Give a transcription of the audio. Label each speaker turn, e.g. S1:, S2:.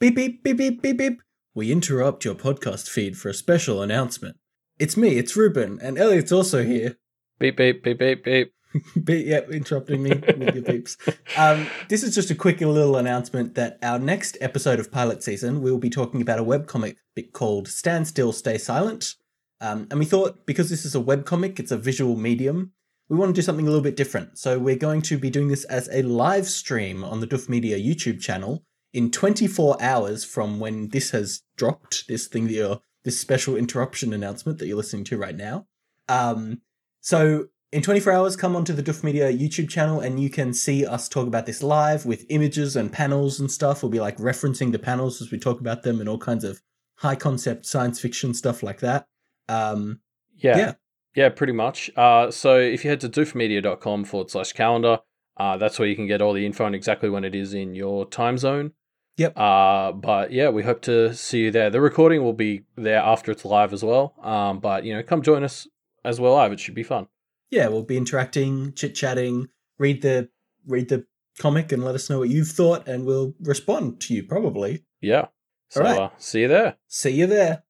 S1: Beep, beep, beep, beep, beep, beep. We interrupt your podcast feed for a special announcement. It's me, it's Ruben, and Elliot's also here.
S2: Beep, beep, beep, beep, beep.
S1: Beep, yep, interrupting me with your beeps. Um, this is just a quick little announcement that our next episode of pilot season, we'll be talking about a webcomic called Stand Still, Stay Silent. Um, and we thought because this is a webcomic, it's a visual medium, we want to do something a little bit different. So we're going to be doing this as a live stream on the Doof Media YouTube channel in 24 hours from when this has dropped, this thing that you're, this special interruption announcement that you're listening to right now. Um, so in 24 hours, come onto the Doof Media YouTube channel and you can see us talk about this live with images and panels and stuff. We'll be like referencing the panels as we talk about them and all kinds of high concept science fiction stuff like that. Um,
S2: Yeah.
S1: yeah.
S2: Yeah, pretty much. Uh, so if you head to doofmedia.com forward slash calendar, uh, that's where you can get all the info on exactly when it is in your time zone.
S1: Yep.
S2: Uh, but yeah, we hope to see you there. The recording will be there after it's live as well. Um, but you know, come join us as well live. It should be fun.
S1: yeah, we'll be interacting, chit chatting, read the read the comic and let us know what you've thought and we'll respond to you probably.
S2: Yeah. So
S1: All right.
S2: uh, see you there.
S1: See you there.